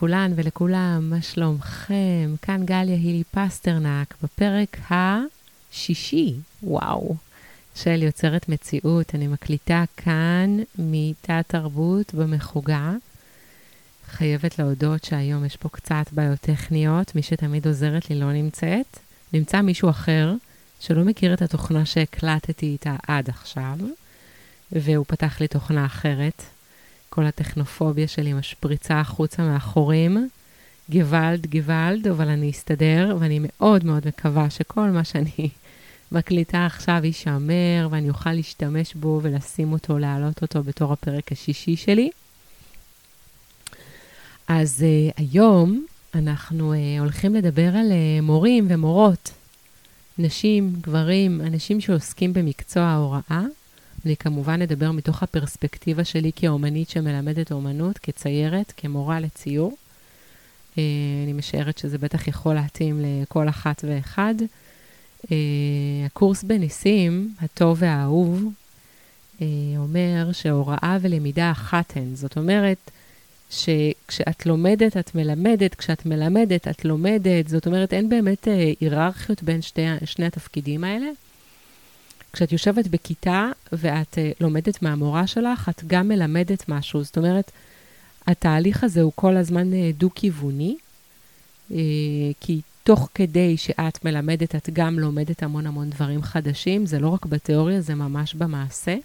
לכולן ולכולם, מה שלומכם? כאן גליה הילי פסטרנק בפרק השישי, וואו, של יוצרת מציאות. אני מקליטה כאן מתא תרבות במחוגה. חייבת להודות שהיום יש פה קצת בעיות טכניות, מי שתמיד עוזרת לי לא נמצאת. נמצא מישהו אחר שלא מכיר את התוכנה שהקלטתי איתה עד עכשיו, והוא פתח לי תוכנה אחרת. כל הטכנופוביה שלי משפריצה החוצה מאחורים. גוואלד, גוואלד, אבל אני אסתדר, ואני מאוד מאוד מקווה שכל מה שאני מקליטה עכשיו יישמר, ואני אוכל להשתמש בו ולשים אותו, להעלות אותו בתור הפרק השישי שלי. אז uh, היום אנחנו uh, הולכים לדבר על uh, מורים ומורות, נשים, גברים, אנשים שעוסקים במקצוע ההוראה. אני כמובן אדבר מתוך הפרספקטיבה שלי כאומנית שמלמדת אומנות, כציירת, כמורה לציור. אה, אני משערת שזה בטח יכול להתאים לכל אחת ואחד. אה, הקורס בניסים, הטוב והאהוב, אה, אומר שהוראה ולמידה אחת הן. זאת אומרת, שכשאת לומדת, את מלמדת, כשאת מלמדת, את לומדת. זאת אומרת, אין באמת היררכיות בין שתי, שני התפקידים האלה. כשאת יושבת בכיתה ואת uh, לומדת מהמורה שלך, את גם מלמדת משהו. זאת אומרת, התהליך הזה הוא כל הזמן uh, דו-כיווני, uh, כי תוך כדי שאת מלמדת, את גם לומדת המון המון דברים חדשים. זה לא רק בתיאוריה, זה ממש במעשה.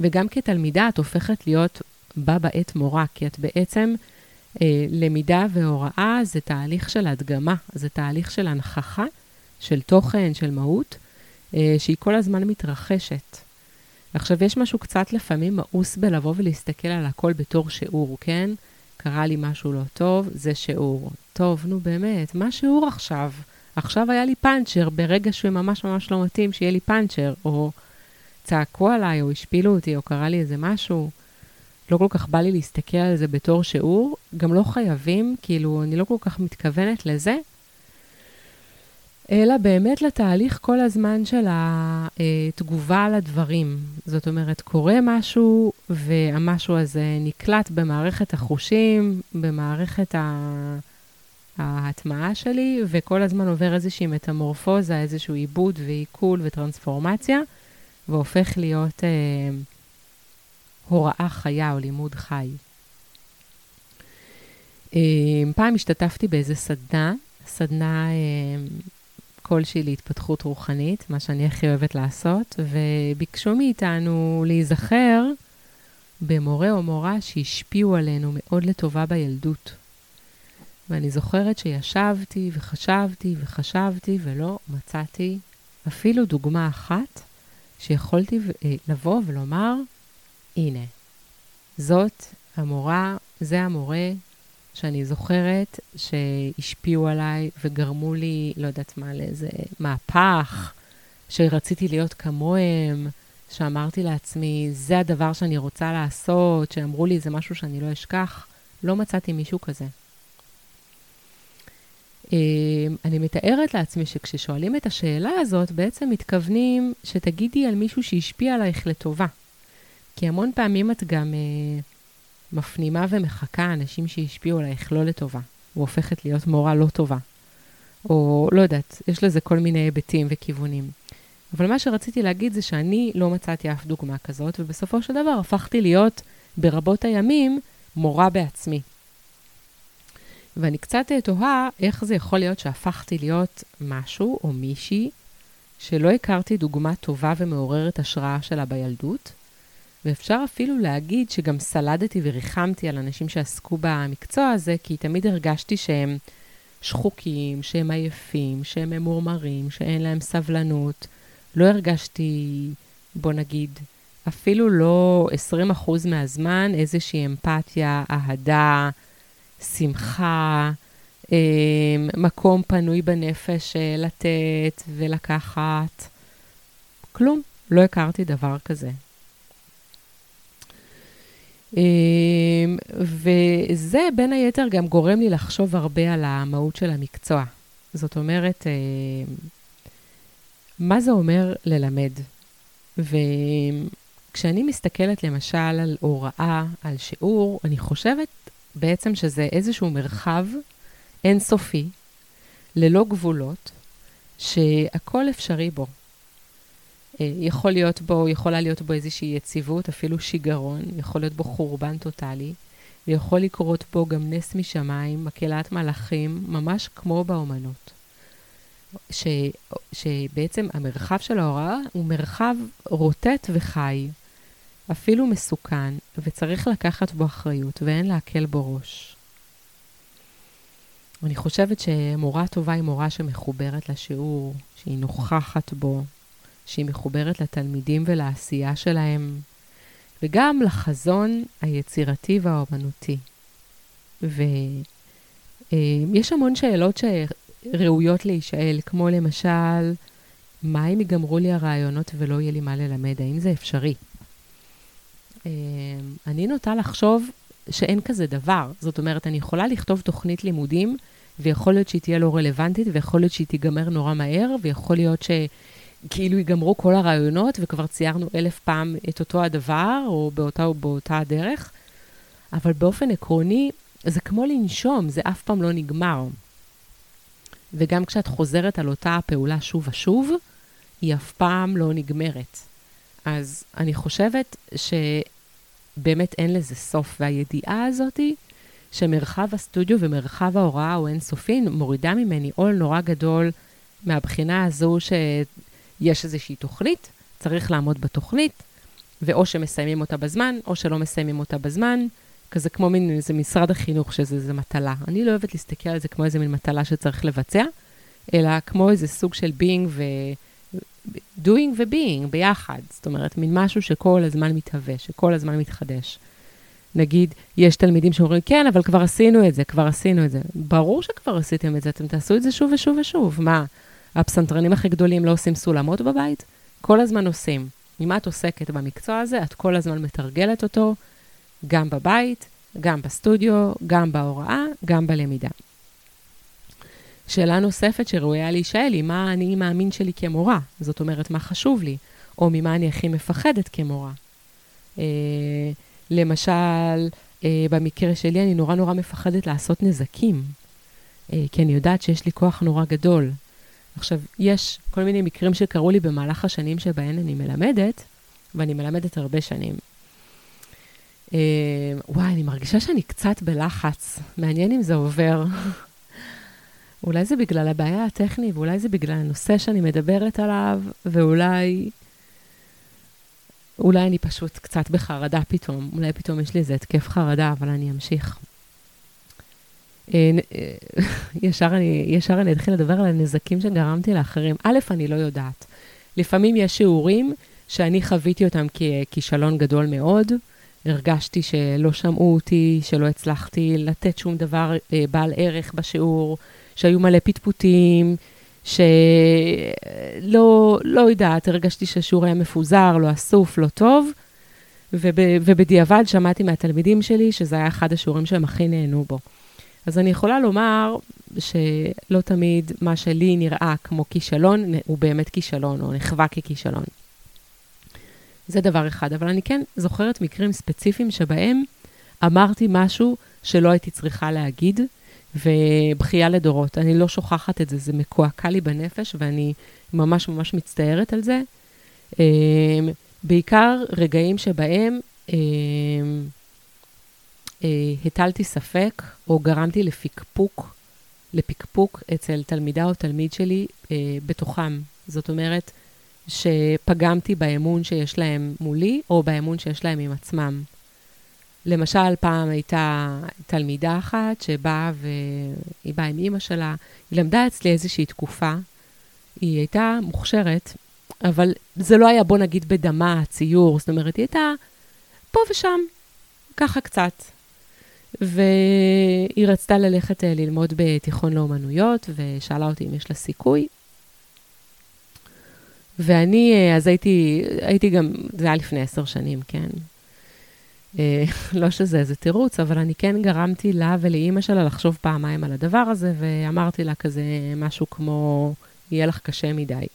וגם כתלמידה את הופכת להיות בה בעת מורה, כי את בעצם, אה, למידה והוראה זה תהליך של הדגמה, זה תהליך של הנכחה, של תוכן, של מהות, שהיא כל הזמן מתרחשת. עכשיו, יש משהו קצת לפעמים מאוס בלבוא ולהסתכל על הכל בתור שיעור, כן? קרה לי משהו לא טוב, זה שיעור. טוב, נו באמת, מה שיעור עכשיו? עכשיו היה לי פאנצ'ר, ברגע שהוא ממש ממש לא מתאים, שיהיה לי פאנצ'ר, או צעקו עליי, או השפילו אותי, או קרה לי איזה משהו. לא כל כך בא לי להסתכל על זה בתור שיעור, גם לא חייבים, כאילו, אני לא כל כך מתכוונת לזה, אלא באמת לתהליך כל הזמן של התגובה לדברים. זאת אומרת, קורה משהו, והמשהו הזה נקלט במערכת החושים, במערכת ההטמעה שלי, וכל הזמן עובר איזושהי מטמורפוזה, איזשהו עיבוד ועיכול וטרנספורמציה, והופך להיות אה, הוראה חיה או לימוד חי. אה, פעם השתתפתי באיזה סדנה, סדנה אה, כלשהי להתפתחות רוחנית, מה שאני הכי אוהבת לעשות, וביקשו מאיתנו להיזכר במורה או מורה שהשפיעו עלינו מאוד לטובה בילדות. ואני זוכרת שישבתי וחשבתי וחשבתי ולא מצאתי אפילו דוגמה אחת שיכולתי אה, לבוא ולומר, הנה, זאת המורה, זה המורה שאני זוכרת שהשפיעו עליי וגרמו לי, לא יודעת מה, לאיזה מהפך, שרציתי להיות כמוהם, שאמרתי לעצמי, זה הדבר שאני רוצה לעשות, שאמרו לי, זה משהו שאני לא אשכח. לא מצאתי מישהו כזה. אמ, אני מתארת לעצמי שכששואלים את השאלה הזאת, בעצם מתכוונים שתגידי על מישהו שהשפיע עלייך לטובה. כי המון פעמים את גם... Uh, מפנימה ומחקה אנשים שהשפיעו עלייך לא לטובה, והופכת להיות מורה לא טובה. או לא יודעת, יש לזה כל מיני היבטים וכיוונים. אבל מה שרציתי להגיד זה שאני לא מצאתי אף דוגמה כזאת, ובסופו של דבר הפכתי להיות ברבות הימים מורה בעצמי. ואני קצת תוהה איך זה יכול להיות שהפכתי להיות משהו או מישהי שלא הכרתי דוגמה טובה ומעוררת השראה שלה בילדות, ואפשר אפילו להגיד שגם סלדתי וריחמתי על אנשים שעסקו במקצוע הזה, כי תמיד הרגשתי שהם שחוקים, שהם עייפים, שהם ממורמרים, שאין להם סבלנות. לא הרגשתי, בוא נגיד, אפילו לא 20% מהזמן איזושהי אמפתיה, אהדה, שמחה, אה, מקום פנוי בנפש אה, לתת ולקחת. כלום, לא הכרתי דבר כזה. אמ, וזה בין היתר גם גורם לי לחשוב הרבה על המהות של המקצוע. זאת אומרת, אמ, מה זה אומר ללמד? כשאני מסתכלת למשל על הוראה, על שיעור, אני חושבת בעצם שזה איזשהו מרחב אינסופי, ללא גבולות, שהכל אפשרי בו. אה, יכול להיות בו, יכולה להיות בו איזושהי יציבות, אפילו שיגעון, יכול להיות בו חורבן טוטאלי, ויכול לקרות בו גם נס משמיים, מקהלת מלאכים, ממש כמו באומנות. ש, שבעצם המרחב של ההוראה הוא מרחב רוטט וחי, אפילו מסוכן, וצריך לקחת בו אחריות, ואין להקל בו ראש. אני חושבת שמורה טובה היא מורה שמחוברת לשיעור, שהיא נוכחת בו, שהיא מחוברת לתלמידים ולעשייה שלהם, וגם לחזון היצירתי והאומנותי. ויש המון שאלות שראויות להישאל, כמו למשל, מה אם ייגמרו לי הרעיונות ולא יהיה לי מה ללמד? האם זה אפשרי? אני נוטה לחשוב שאין כזה דבר. זאת אומרת, אני יכולה לכתוב תוכנית לימודים, ויכול להיות שהיא תהיה לא רלוונטית, ויכול להיות שהיא תיגמר נורא מהר, ויכול להיות שכאילו ייגמרו כל הרעיונות, וכבר ציירנו אלף פעם את אותו הדבר, או באותה או באותה הדרך. אבל באופן עקרוני, זה כמו לנשום, זה אף פעם לא נגמר. וגם כשאת חוזרת על אותה הפעולה שוב ושוב, היא אף פעם לא נגמרת. אז אני חושבת שבאמת אין לזה סוף, והידיעה הזאתי, שמרחב הסטודיו ומרחב ההוראה הוא אינסופי, מורידה ממני עול נורא גדול מהבחינה הזו שיש איזושהי תוכנית, צריך לעמוד בתוכנית, ואו שמסיימים אותה בזמן, או שלא מסיימים אותה בזמן, כזה כמו מין איזה משרד החינוך, שזה איזה מטלה. אני לא אוהבת להסתכל על זה כמו איזה מין מטלה שצריך לבצע, אלא כמו איזה סוג של being ו... doing ו-being ביחד. זאת אומרת, מין משהו שכל הזמן מתהווה, שכל הזמן מתחדש. נגיד, יש תלמידים שאומרים, כן, אבל כבר עשינו את זה, כבר עשינו את זה. ברור שכבר עשיתם את זה, אתם תעשו את זה שוב ושוב ושוב. מה, הפסנתרנים הכי גדולים לא עושים סולמות בבית? כל הזמן עושים. אם את עוסקת במקצוע הזה, את כל הזמן מתרגלת אותו, גם בבית, גם בסטודיו, גם בהוראה, גם בלמידה. שאלה נוספת שראויה להישאל היא, מה אני מאמין שלי כמורה? זאת אומרת, מה חשוב לי? או ממה אני הכי מפחדת כמורה? אה, למשל, אה, במקרה שלי, אני נורא נורא מפחדת לעשות נזקים, אה, כי אני יודעת שיש לי כוח נורא גדול. עכשיו, יש כל מיני מקרים שקרו לי במהלך השנים שבהן אני מלמדת, ואני מלמדת הרבה שנים. אה, וואי, אני מרגישה שאני קצת בלחץ. מעניין אם זה עובר. אולי זה בגלל הבעיה הטכנית, ואולי זה בגלל הנושא שאני מדברת עליו, ואולי אולי אני פשוט קצת בחרדה פתאום, אולי פתאום יש לי איזה התקף חרדה, אבל אני אמשיך. אה, אה, ישר אני, ישר אני אתחיל לדבר על הנזקים שגרמתי לאחרים. א', אני לא יודעת. לפעמים יש שיעורים שאני חוויתי אותם ככישלון גדול מאוד. הרגשתי שלא שמעו אותי, שלא הצלחתי לתת שום דבר אה, בעל ערך בשיעור, שהיו מלא פטפוטים, שלא לא יודעת, הרגשתי שהשיעור היה מפוזר, לא אסוף, לא טוב, וב, ובדיעבד שמעתי מהתלמידים שלי שזה היה אחד השיעורים שהם הכי נהנו בו. אז אני יכולה לומר שלא תמיד מה שלי נראה כמו כישלון, הוא באמת כישלון, או נחווה ככישלון. זה דבר אחד, אבל אני כן זוכרת מקרים ספציפיים שבהם אמרתי משהו שלא הייתי צריכה להגיד, ובכייה לדורות. אני לא שוכחת את זה, זה מקועקע לי בנפש, ואני ממש ממש מצטערת על זה. אמ, בעיקר רגעים שבהם אמ, אה, הטלתי ספק, או גרמתי לפקפוק, לפקפוק אצל תלמידה או תלמיד שלי אה, בתוכם. זאת אומרת, שפגמתי באמון שיש להם מולי, או באמון שיש להם עם עצמם. למשל, פעם הייתה תלמידה אחת שבאה והיא באה עם אימא שלה, היא למדה אצלי איזושהי תקופה, היא הייתה מוכשרת, אבל זה לא היה, בוא נגיד, בדמה, ציור, זאת אומרת, היא הייתה פה ושם, ככה קצת. והיא רצתה ללכת אה, ללמוד בתיכון לאומנויות, ושאלה אותי אם יש לה סיכוי. ואני, אה, אז הייתי, הייתי גם, זה היה לפני עשר שנים, כן? אה, לא שזה איזה תירוץ, אבל אני כן גרמתי לה ולאימא שלה לחשוב פעמיים על הדבר הזה, ואמרתי לה כזה משהו כמו, יהיה לך קשה מדי,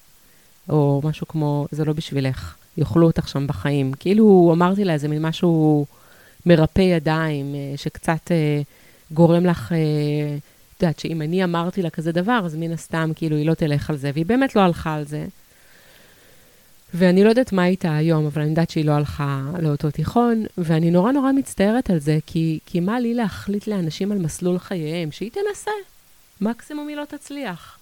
או משהו כמו, זה לא בשבילך. יאכלו אותך שם בחיים. כאילו אמרתי לה איזה מין משהו מרפא ידיים, אה, שקצת אה, גורם לך, אה, את יודעת, שאם אני אמרתי לה כזה דבר, אז מן הסתם, כאילו, היא לא תלך על זה, והיא באמת לא הלכה על זה. ואני לא יודעת מה איתה היום, אבל אני יודעת שהיא לא הלכה לאותו תיכון, ואני נורא נורא מצטערת על זה, כי, כי מה לי להחליט לאנשים על מסלול חייהם? שהיא תנסה. מקסימום היא לא תצליח.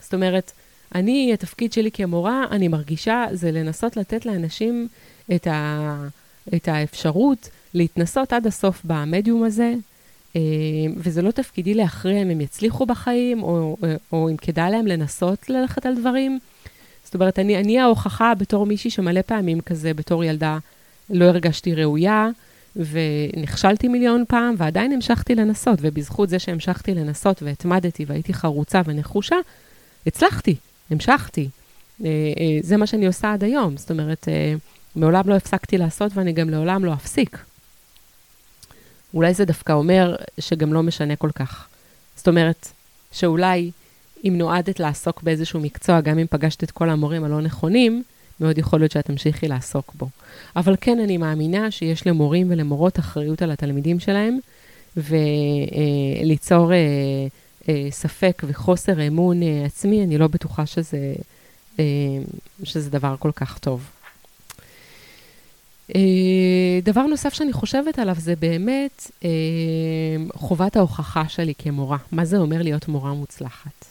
זאת אומרת, אני, התפקיד שלי כמורה, אני מרגישה, זה לנסות לתת לאנשים את, ה, את האפשרות להתנסות עד הסוף במדיום הזה, אה, וזה לא תפקידי להכריע אם הם יצליחו בחיים, או, או, או אם כדאי להם לנסות ללכת על דברים. זאת אומרת, אני, אני ההוכחה בתור מישהי שמלא פעמים כזה, בתור ילדה, לא הרגשתי ראויה, ונכשלתי מיליון פעם, ועדיין המשכתי לנסות, ובזכות זה שהמשכתי לנסות והתמדתי והייתי חרוצה ונחושה, הצלחתי, המשכתי. אה, אה, זה מה שאני עושה עד היום, זאת אומרת, אה, מעולם לא הפסקתי לעשות ואני גם לעולם לא אפסיק. אולי זה דווקא אומר שגם לא משנה כל כך. זאת אומרת, שאולי אם נועדת לעסוק באיזשהו מקצוע, גם אם פגשת את כל המורים הלא נכונים, מאוד יכול להיות שאת תמשיכי לעסוק בו. אבל כן, אני מאמינה שיש למורים ולמורות אחריות על התלמידים שלהם, וליצור אה, אה, ספק וחוסר אמון אה, עצמי, אני לא בטוחה שזה, אה, שזה דבר כל כך טוב. אה, דבר נוסף שאני חושבת עליו זה באמת אה, חובת ההוכחה שלי כמורה. מה זה אומר להיות מורה מוצלחת?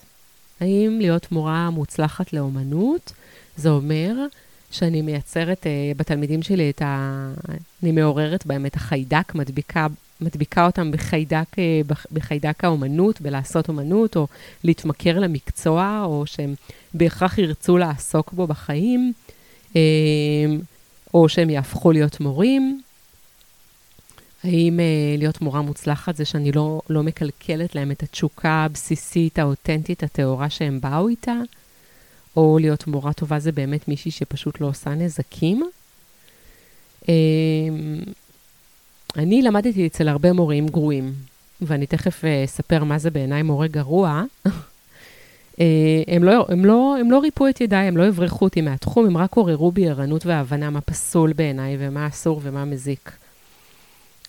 האם להיות מורה מוצלחת לאומנות, זה אומר שאני מייצרת uh, בתלמידים שלי את ה... אני מעוררת בהם את החיידק, מדביקה, מדביקה אותם בחיידק, בחיידק האומנות, בלעשות אומנות, או להתמכר למקצוע, או שהם בהכרח ירצו לעסוק בו בחיים, או שהם יהפכו להיות מורים. האם uh, להיות מורה מוצלחת זה שאני לא, לא מקלקלת להם את התשוקה הבסיסית, האותנטית, הטהורה שהם באו איתה? או להיות מורה טובה זה באמת מישהי שפשוט לא עושה נזקים? Uh, אני למדתי אצל הרבה מורים גרועים, ואני תכף uh, אספר מה זה בעיניי מורה גרוע. uh, הם, לא, הם, לא, הם לא ריפו את ידיי, הם לא הברחו אותי מהתחום, הם רק עוררו בי ערנות והבנה מה פסול בעיניי ומה אסור ומה מזיק.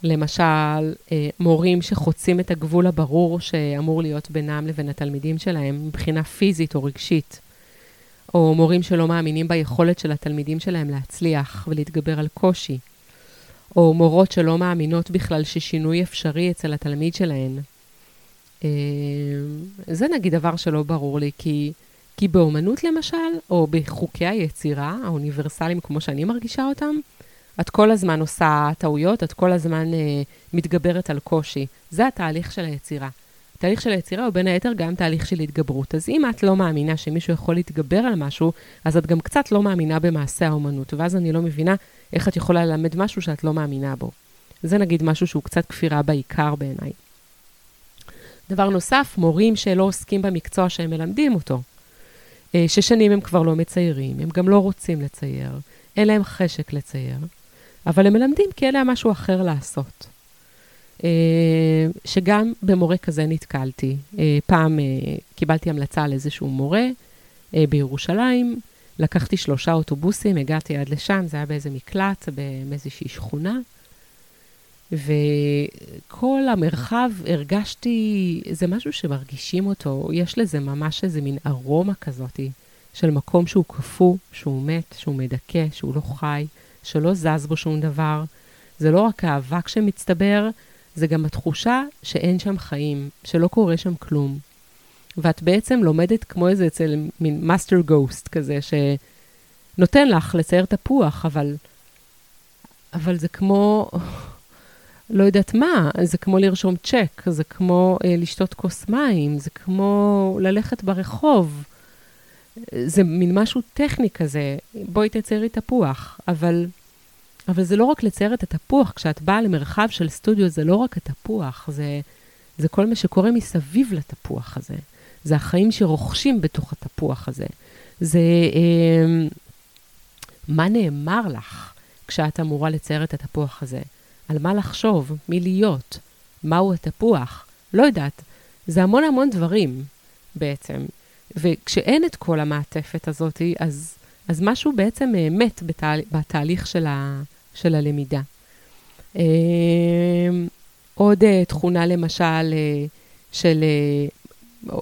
למשל, אה, מורים שחוצים את הגבול הברור שאמור להיות בינם לבין התלמידים שלהם מבחינה פיזית או רגשית, או מורים שלא מאמינים ביכולת של התלמידים שלהם להצליח ולהתגבר על קושי, או מורות שלא מאמינות בכלל ששינוי אפשרי אצל התלמיד שלהן. אה, זה נגיד דבר שלא ברור לי, כי, כי באומנות למשל, או בחוקי היצירה האוניברסליים כמו שאני מרגישה אותם, את כל הזמן עושה טעויות, את כל הזמן אה, מתגברת על קושי. זה התהליך של היצירה. התהליך של היצירה הוא בין היתר גם תהליך של התגברות. אז אם את לא מאמינה שמישהו יכול להתגבר על משהו, אז את גם קצת לא מאמינה במעשה האומנות, ואז אני לא מבינה איך את יכולה ללמד משהו שאת לא מאמינה בו. זה נגיד משהו שהוא קצת כפירה בעיקר בעיניי. דבר נוסף, מורים שלא עוסקים במקצוע שהם מלמדים אותו. אה, ששנים הם כבר לא מציירים, הם גם לא רוצים לצייר, אין להם חשק לצייר. אבל הם מלמדים כי אין להם משהו אחר לעשות. אה, שגם במורה כזה נתקלתי. אה, פעם קיבלתי המלצה על איזשהו מורה בירושלים, לקחתי שלושה אוטובוסים, הגעתי עד לשם, זה היה באיזה מקלט, באיזושהי שכונה. וכל המרחב, הרגשתי, זה משהו שמרגישים אותו, יש לזה ממש איזה מין ארומה כזאת של מקום שהוא קפוא, שהוא מת, שהוא מדכא, שהוא לא חי. שלא זז בו שום דבר. זה לא רק האבק שמצטבר, זה גם התחושה שאין שם חיים, שלא קורה שם כלום. ואת בעצם לומדת כמו איזה אצל מין master ghost כזה, שנותן לך לצייר תפוח, אבל, אבל זה כמו, לא יודעת מה, זה כמו לרשום צ'ק, זה כמו אה, לשתות כוס מים, זה כמו ללכת ברחוב. זה מין משהו טכני כזה, בואי תציירי תפוח, אבל, אבל זה לא רק לצייר את התפוח, כשאת באה למרחב של סטודיו זה לא רק התפוח, זה, זה כל מה שקורה מסביב לתפוח הזה. זה החיים שרוכשים בתוך התפוח הזה. זה אה, מה נאמר לך כשאת אמורה לצייר את התפוח הזה. על מה לחשוב, מי להיות, מהו התפוח. לא יודעת, זה המון המון דברים בעצם. וכשאין את כל המעטפת הזאת, אז, אז משהו בעצם אה, מת בתה, בתהליך של, ה, של הלמידה. אה, עוד אה, תכונה, למשל, של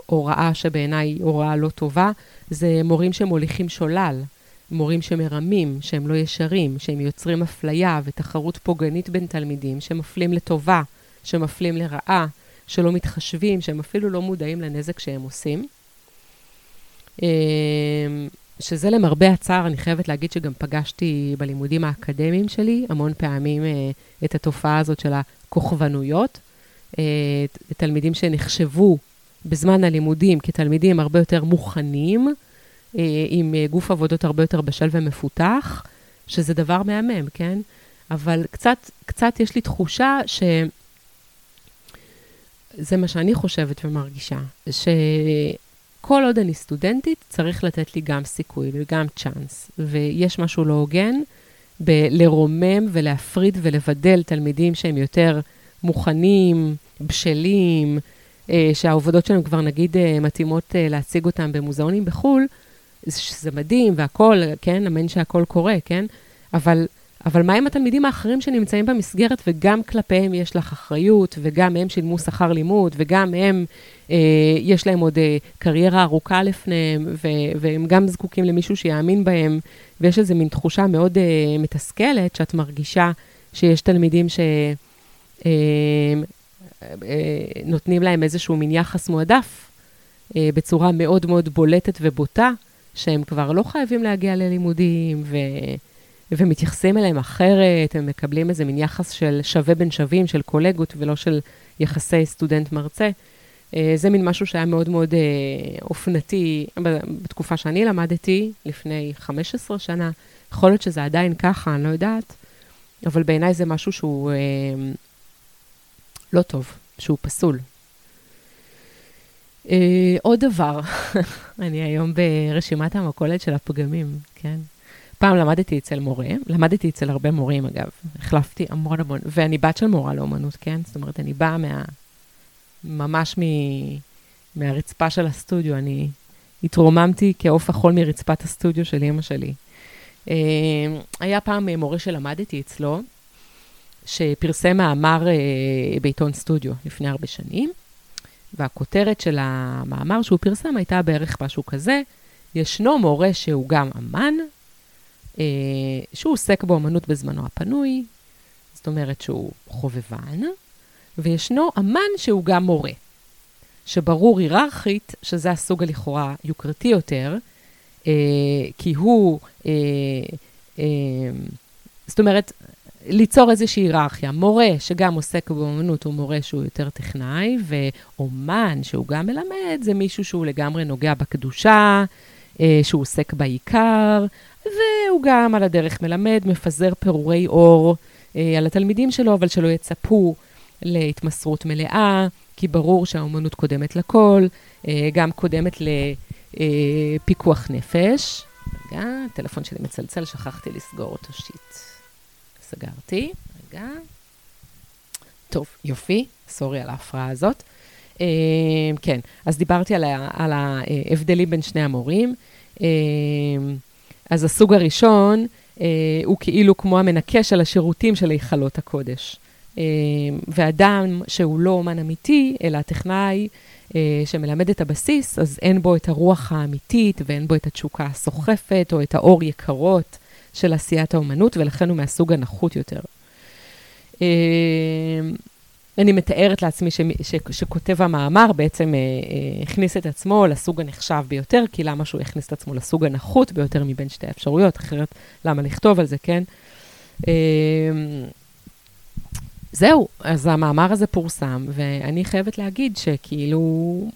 הוראה שבעיניי הוראה לא טובה, זה מורים שמוליכים שולל, מורים שמרמים, שהם לא ישרים, שהם יוצרים אפליה ותחרות פוגענית בין תלמידים, שמפלים לטובה, שמפלים לרעה, שלא מתחשבים, שהם אפילו לא מודעים לנזק שהם עושים. שזה למרבה הצער, אני חייבת להגיד שגם פגשתי בלימודים האקדמיים שלי המון פעמים אה, את התופעה הזאת של הכוכבנויות. אה, תלמידים שנחשבו בזמן הלימודים כתלמידים הרבה יותר מוכנים, עם אה, גוף עבודות הרבה יותר בשל ומפותח, שזה דבר מהמם, כן? אבל קצת, קצת יש לי תחושה ש... זה מה שאני חושבת ומרגישה, ש... כל עוד אני סטודנטית, צריך לתת לי גם סיכוי וגם צ'אנס. ויש משהו לא הוגן בלרומם ולהפריד ולבדל תלמידים שהם יותר מוכנים, בשלים, אה, שהעבודות שלהם כבר נגיד אה, מתאימות אה, להציג אותם במוזיאונים בחו"ל, שזה מדהים והכול, כן? אמן שהכול קורה, כן? אבל אבל מה עם התלמידים האחרים שנמצאים במסגרת וגם כלפיהם יש לך אחריות, וגם הם שילמו שכר לימוד, וגם הם, אה, יש להם עוד אה, קריירה ארוכה לפניהם, ו- והם גם זקוקים למישהו שיאמין בהם, ויש איזו מין תחושה מאוד אה, מתסכלת, שאת מרגישה שיש תלמידים ש... אה, אה, נותנים להם איזשהו מין יחס מועדף אה, בצורה מאוד מאוד בולטת ובוטה, שהם כבר לא חייבים להגיע ללימודים, ו... ומתייחסים אליהם אחרת, הם מקבלים איזה מין יחס של שווה בין שווים, של קולגות, ולא של יחסי סטודנט-מרצה. אה, זה מין משהו שהיה מאוד מאוד אה, אופנתי בתקופה שאני למדתי, לפני 15 שנה. יכול להיות שזה עדיין ככה, אני לא יודעת, אבל בעיניי זה משהו שהוא אה, לא טוב, שהוא פסול. אה, עוד דבר, אני היום ברשימת המכולת של הפגמים, כן? פעם למדתי אצל מורה, למדתי אצל הרבה מורים אגב, החלפתי המון המון, ואני בת של מורה לאומנות, כן? זאת אומרת, אני באה מה... ממש מ... מהרצפה של הסטודיו, אני התרוממתי כעוף החול מרצפת הסטודיו של אימא שלי. אה, היה פעם מורה שלמדתי אצלו, שפרסם מאמר אה, בעיתון סטודיו לפני הרבה שנים, והכותרת של המאמר שהוא פרסם הייתה בערך משהו כזה, ישנו מורה שהוא גם אמן, אה, שהוא עוסק באמנות בזמנו הפנוי, זאת אומרת שהוא חובבן, וישנו אמן שהוא גם מורה, שברור היררכית שזה הסוג הלכאורה יוקרתי יותר, אה, כי הוא, אה, אה, זאת אומרת, ליצור איזושהי היררכיה. מורה שגם עוסק באמנות הוא מורה שהוא יותר טכנאי, ואומן שהוא גם מלמד זה מישהו שהוא לגמרי נוגע בקדושה, אה, שהוא עוסק בעיקר, והוא גם על הדרך מלמד, מפזר פירורי אור אה, על התלמידים שלו, אבל שלא יצפו להתמסרות מלאה, כי ברור שהאומנות קודמת לכל, אה, גם קודמת לפיקוח נפש. רגע, הטלפון שלי מצלצל, שכחתי לסגור אותו שיט. סגרתי, רגע. טוב, יופי, סורי על ההפרעה הזאת. Uh, כן, אז דיברתי על, ה, על ההבדלים בין שני המורים. Uh, אז הסוג הראשון אה, הוא כאילו כמו המנקה של השירותים של היכלות הקודש. אה, ואדם שהוא לא אומן אמיתי, אלא טכנאי אה, שמלמד את הבסיס, אז אין בו את הרוח האמיתית ואין בו את התשוקה הסוחפת או את האור יקרות של עשיית האומנות, ולכן הוא מהסוג הנחות יותר. אה, אני מתארת לעצמי ש, ש, שכותב המאמר בעצם אה, אה, הכניס את עצמו לסוג הנחשב ביותר, כי למה שהוא הכניס את עצמו לסוג הנחות ביותר מבין שתי האפשרויות, אחרת למה לכתוב על זה, כן? אה, זהו, אז המאמר הזה פורסם, ואני חייבת להגיד שכאילו,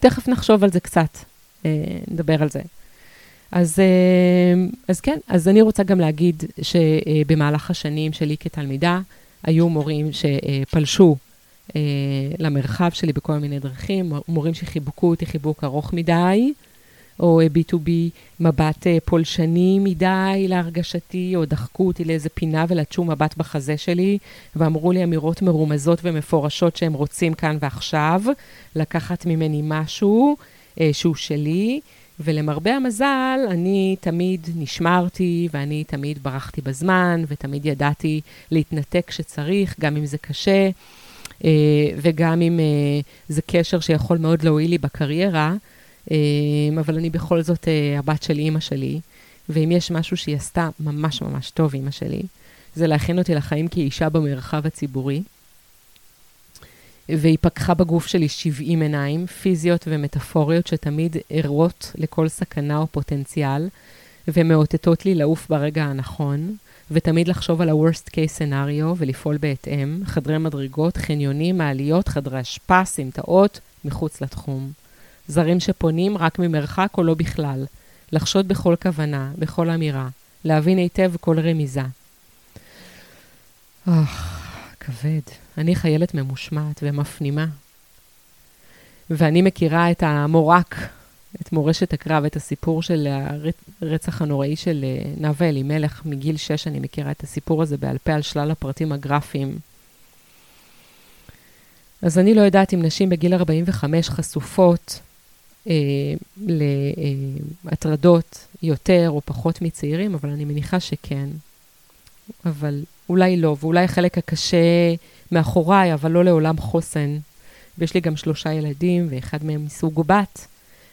תכף נחשוב על זה קצת, אה, נדבר על זה. אז, אה, אז כן, אז אני רוצה גם להגיד שבמהלך השנים שלי כתלמידה, היו מורים שפלשו אה, למרחב שלי בכל מיני דרכים, מורים שחיבקו אותי חיבוק ארוך מדי, או B2B מבט אה, פולשני מדי להרגשתי, או דחקו אותי לאיזה פינה ולטשו מבט בחזה שלי, ואמרו לי אמירות מרומזות ומפורשות שהם רוצים כאן ועכשיו לקחת ממני משהו שהוא שלי, ולמרבה המזל, אני תמיד נשמרתי, ואני תמיד ברחתי בזמן, ותמיד ידעתי להתנתק כשצריך, גם אם זה קשה, אה, וגם אם אה, זה קשר שיכול מאוד להועיל לי בקריירה, אה, אבל אני בכל זאת הבת של אימא שלי, ואם יש משהו שהיא עשתה ממש ממש טוב, אימא שלי, זה להכין אותי לחיים כאישה במרחב הציבורי. והיא פקחה בגוף שלי 70 עיניים, פיזיות ומטאפוריות, שתמיד ערות לכל סכנה או פוטנציאל, ומאותתות לי לעוף ברגע הנכון, ותמיד לחשוב על ה-Worst case scenario ולפעול בהתאם, חדרי מדרגות, חניונים, מעליות, חדרי אשפה, סמטאות, מחוץ לתחום. זרים שפונים רק ממרחק או לא בכלל, לחשוד בכל כוונה, בכל אמירה, להבין היטב כל רמיזה. אוח, כבד. אני חיילת ממושמעת ומפנימה. ואני מכירה את המורק, את מורשת הקרב, את הסיפור של הרצח הנוראי של אה, נאוה אלימלך מגיל 6, אני מכירה את הסיפור הזה בעל פה על שלל הפרטים הגרפיים. אז אני לא יודעת אם נשים בגיל 45 חשופות אה, להטרדות יותר או פחות מצעירים, אבל אני מניחה שכן. אבל אולי לא, ואולי החלק הקשה מאחוריי, אבל לא לעולם חוסן. ויש לי גם שלושה ילדים, ואחד מהם מסוג בת,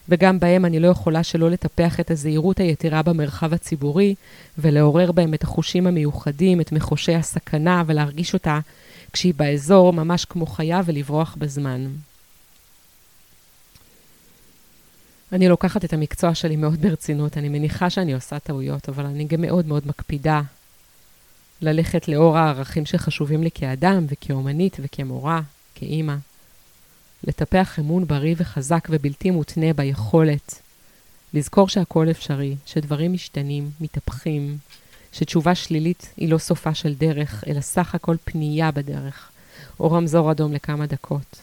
וגם בהם אני לא יכולה שלא לטפח את הזהירות היתרה במרחב הציבורי, ולעורר בהם את החושים המיוחדים, את מחושי הסכנה, ולהרגיש אותה כשהיא באזור, ממש כמו חיה, ולברוח בזמן. אני לוקחת את המקצוע שלי מאוד ברצינות, אני מניחה שאני עושה טעויות, אבל אני גם מאוד מאוד מקפידה ללכת לאור הערכים שחשובים לי כאדם וכאומנית וכמורה, כאימא. לטפח אמון בריא וחזק ובלתי מותנה ביכולת. לזכור שהכל אפשרי, שדברים משתנים, מתהפכים, שתשובה שלילית היא לא סופה של דרך, אלא סך הכל פנייה בדרך, או רמזור אדום לכמה דקות.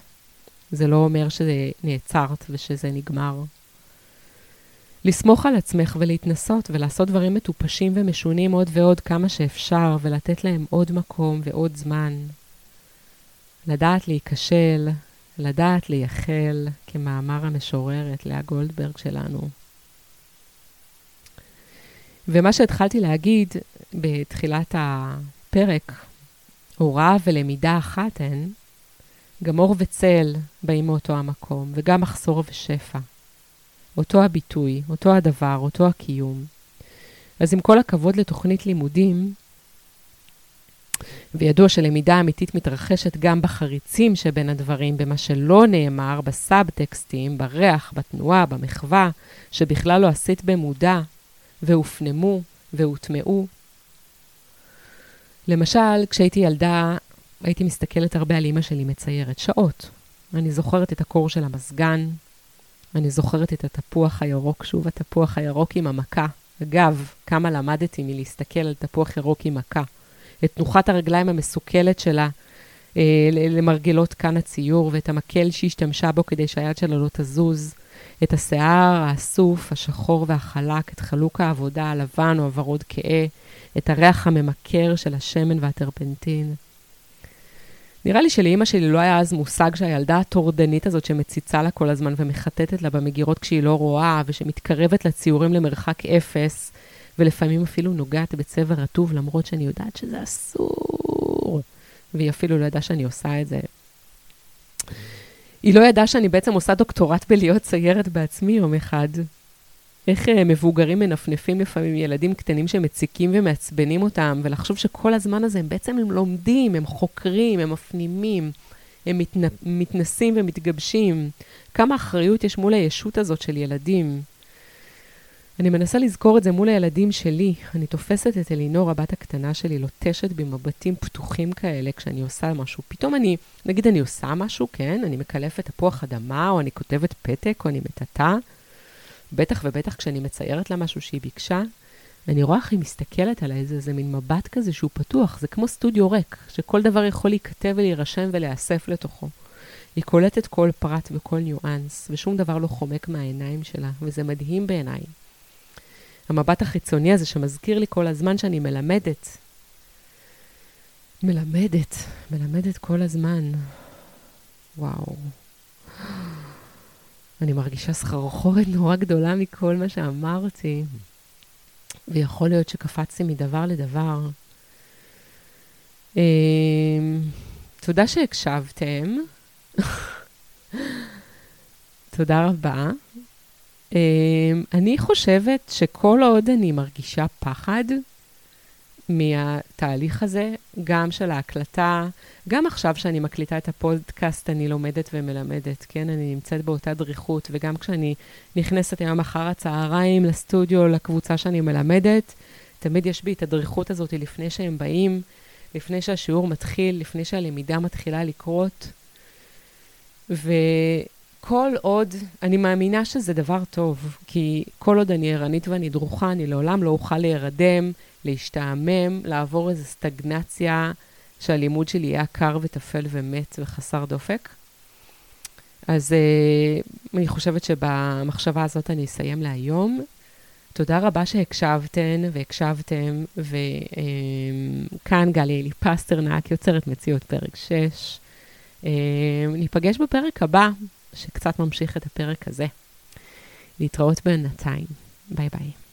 זה לא אומר שזה נעצרת ושזה נגמר. לסמוך על עצמך ולהתנסות ולעשות דברים מטופשים ומשונים עוד ועוד כמה שאפשר, ולתת להם עוד מקום ועוד זמן. לדעת להיכשל, לדעת לייחל, כמאמר המשוררת לאה גולדברג שלנו. ומה שהתחלתי להגיד בתחילת הפרק, הוראה ולמידה אחת הן, גם אור וצל באים מאותו המקום, וגם מחסור ושפע. אותו הביטוי, אותו הדבר, אותו הקיום. אז עם כל הכבוד לתוכנית לימודים, וידוע שלמידה אמיתית מתרחשת גם בחריצים שבין הדברים, במה שלא נאמר, בסאבטקסטים, בריח, בתנועה, במחווה, שבכלל לא עשית במודע, והופנמו והוטמעו. למשל, כשהייתי ילדה, הייתי מסתכלת הרבה על אימא שלי מציירת, שעות. אני זוכרת את הקור של המזגן, אני זוכרת את התפוח הירוק, שוב התפוח הירוק עם המכה. אגב, כמה למדתי מלהסתכל על תפוח ירוק עם מכה. את תנוחת הרגליים המסוכלת שלה אה, למרגלות כאן הציור, ואת המקל שהשתמשה בו כדי שהיד שלה לא תזוז, את השיער האסוף, השחור והחלק, את חלוק העבודה הלבן או הוורוד כהה, את הריח הממכר של השמן והטרפנטין. נראה לי שלאימא שלי לא היה אז מושג שהילדה הטורדנית הזאת שמציצה לה כל הזמן ומחטטת לה במגירות כשהיא לא רואה, ושמתקרבת לציורים למרחק אפס, ולפעמים אפילו נוגעת בצבע רטוב, למרות שאני יודעת שזה אסור, והיא אפילו לא ידעה שאני עושה את זה. היא לא ידעה שאני בעצם עושה דוקטורט בלהיות ציירת בעצמי יום אחד, איך אה, מבוגרים מנפנפים לפעמים ילדים קטנים שמציקים ומעצבנים אותם, ולחשוב שכל הזמן הזה הם בעצם הם לומדים, הם חוקרים, הם מפנימים, הם מתנ... מתנסים ומתגבשים. כמה אחריות יש מול הישות הזאת של ילדים. אני מנסה לזכור את זה מול הילדים שלי. אני תופסת את אלינור, הבת הקטנה שלי, לוטשת במבטים פתוחים כאלה כשאני עושה משהו. פתאום אני, נגיד אני עושה משהו, כן, אני מקלפת תפוח אדמה, או אני כותבת פתק, או אני מטאטא. בטח ובטח כשאני מציירת לה משהו שהיא ביקשה, אני רואה איך היא מסתכלת עליי, זה, זה מין מבט כזה שהוא פתוח, זה כמו סטודיו ריק, שכל דבר יכול להיכתב ולהירשם ולהיאסף לתוכו. היא קולטת כל פרט וכל ניואנס, ושום דבר לא חומק מהעיניים שלה, וזה מדהים בעיניי. המבט החיצוני הזה שמזכיר לי כל הזמן שאני מלמדת. מלמדת, מלמדת כל הזמן. וואו. אני מרגישה סחרחורת נורא גדולה מכל מה שאמרתי, ויכול להיות שקפצתי מדבר לדבר. אמ, תודה שהקשבתם. תודה רבה. אמ, אני חושבת שכל עוד אני מרגישה פחד מהתהליך הזה, גם של ההקלטה, גם עכשיו שאני מקליטה את הפודקאסט, אני לומדת ומלמדת, כן? אני נמצאת באותה דריכות, וגם כשאני נכנסת היום אחר הצהריים לסטודיו, לקבוצה שאני מלמדת, תמיד יש בי את הדריכות הזאת לפני שהם באים, לפני שהשיעור מתחיל, לפני שהלמידה מתחילה לקרות. וכל עוד, אני מאמינה שזה דבר טוב, כי כל עוד אני ערנית ואני דרוכה, אני לעולם לא אוכל להירדם, להשתעמם, לעבור איזו סטגנציה שהלימוד שלי יהיה עקר וטפל ומת וחסר דופק. אז uh, אני חושבת שבמחשבה הזאת אני אסיים להיום. תודה רבה שהקשבתן והקשבתם, וכאן גלי אלי פסטרנק, יוצרת מציאות פרק 6. אמ, ניפגש בפרק הבא, שקצת ממשיך את הפרק הזה. להתראות בינתיים. ביי ביי.